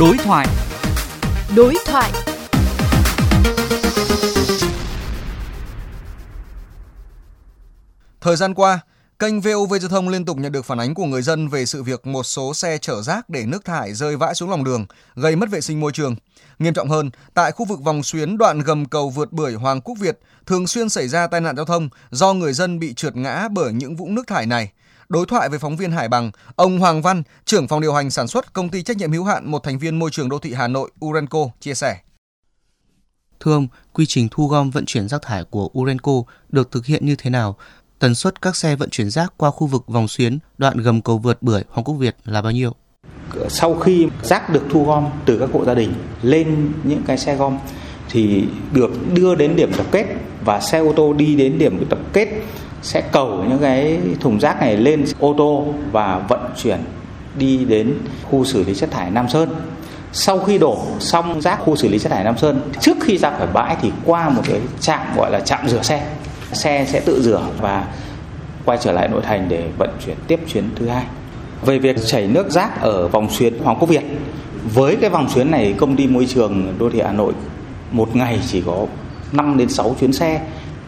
Đối thoại. Đối thoại. Thời gian qua, kênh VOV Giao thông liên tục nhận được phản ánh của người dân về sự việc một số xe chở rác để nước thải rơi vãi xuống lòng đường, gây mất vệ sinh môi trường. Nghiêm trọng hơn, tại khu vực vòng xuyến đoạn gầm cầu vượt bưởi Hoàng Quốc Việt thường xuyên xảy ra tai nạn giao thông do người dân bị trượt ngã bởi những vũng nước thải này. Đối thoại với phóng viên Hải Bằng, ông Hoàng Văn, trưởng phòng điều hành sản xuất công ty trách nhiệm hữu hạn một thành viên môi trường đô thị Hà Nội Urenco chia sẻ. Thưa ông, quy trình thu gom vận chuyển rác thải của Urenco được thực hiện như thế nào? Tần suất các xe vận chuyển rác qua khu vực vòng xuyến đoạn gầm cầu vượt bưởi Hoàng Quốc Việt là bao nhiêu? Sau khi rác được thu gom từ các hộ gia đình lên những cái xe gom thì được đưa đến điểm tập kết và xe ô tô đi đến điểm tập kết sẽ cầu những cái thùng rác này lên ô tô và vận chuyển đi đến khu xử lý chất thải Nam Sơn. Sau khi đổ xong rác khu xử lý chất thải Nam Sơn, trước khi ra khỏi bãi thì qua một cái trạm gọi là trạm rửa xe. Xe sẽ tự rửa và quay trở lại nội thành để vận chuyển tiếp chuyến thứ hai. Về việc chảy nước rác ở vòng xuyến Hoàng Quốc Việt, với cái vòng xuyến này công ty môi trường đô thị Hà Nội một ngày chỉ có 5 đến 6 chuyến xe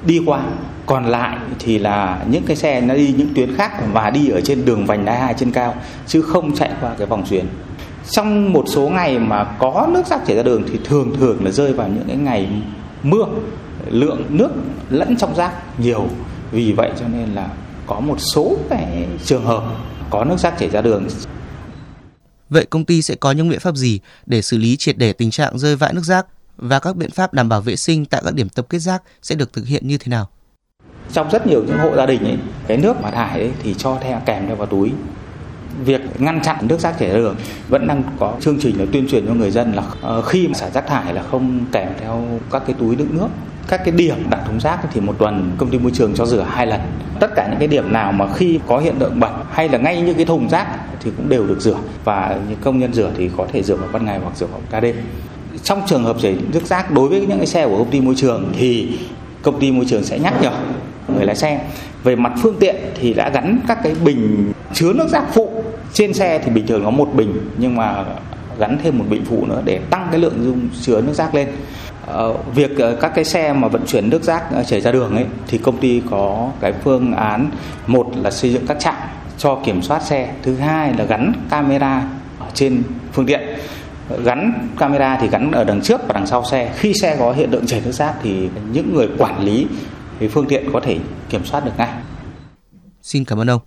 đi qua. Còn lại thì là những cái xe nó đi những tuyến khác và đi ở trên đường vành đai hai trên cao, chứ không chạy qua cái vòng xuyến. Trong một số ngày mà có nước rác chảy ra đường thì thường thường là rơi vào những cái ngày mưa, lượng nước lẫn trong rác nhiều. Vì vậy cho nên là có một số cái trường hợp có nước rác chảy ra đường. Vậy công ty sẽ có những biện pháp gì để xử lý triệt để tình trạng rơi vãi nước rác? Và các biện pháp đảm bảo vệ sinh tại các điểm tập kết rác sẽ được thực hiện như thế nào? trong rất nhiều những hộ gia đình ấy, cái nước mà thải ấy, thì cho theo kèm theo vào túi. Việc ngăn chặn nước rác chảy ra đường vẫn đang có chương trình là tuyên truyền cho người dân là ờ, khi mà xả rác thải là không kèm theo các cái túi đựng nước. Các cái điểm đặt thùng rác thì một tuần công ty môi trường cho rửa hai lần. Tất cả những cái điểm nào mà khi có hiện tượng bẩn hay là ngay những cái thùng rác thì cũng đều được rửa. Và những công nhân rửa thì có thể rửa vào ban ngày hoặc rửa vào ca đêm trong trường hợp chảy nước rác đối với những cái xe của công ty môi trường thì công ty môi trường sẽ nhắc nhở người lái xe. Về mặt phương tiện thì đã gắn các cái bình chứa nước rác phụ trên xe thì bình thường có một bình nhưng mà gắn thêm một bình phụ nữa để tăng cái lượng dung chứa nước rác lên. Ờ, việc ờ, các cái xe mà vận chuyển nước rác ờ, chảy ra đường ấy thì công ty có cái phương án một là xây dựng các trạm cho kiểm soát xe thứ hai là gắn camera ở trên phương tiện gắn camera thì gắn ở đằng trước và đằng sau xe. Khi xe có hiện tượng chảy nước rác thì những người quản lý thì phương tiện có thể kiểm soát được ngay. Xin cảm ơn ông.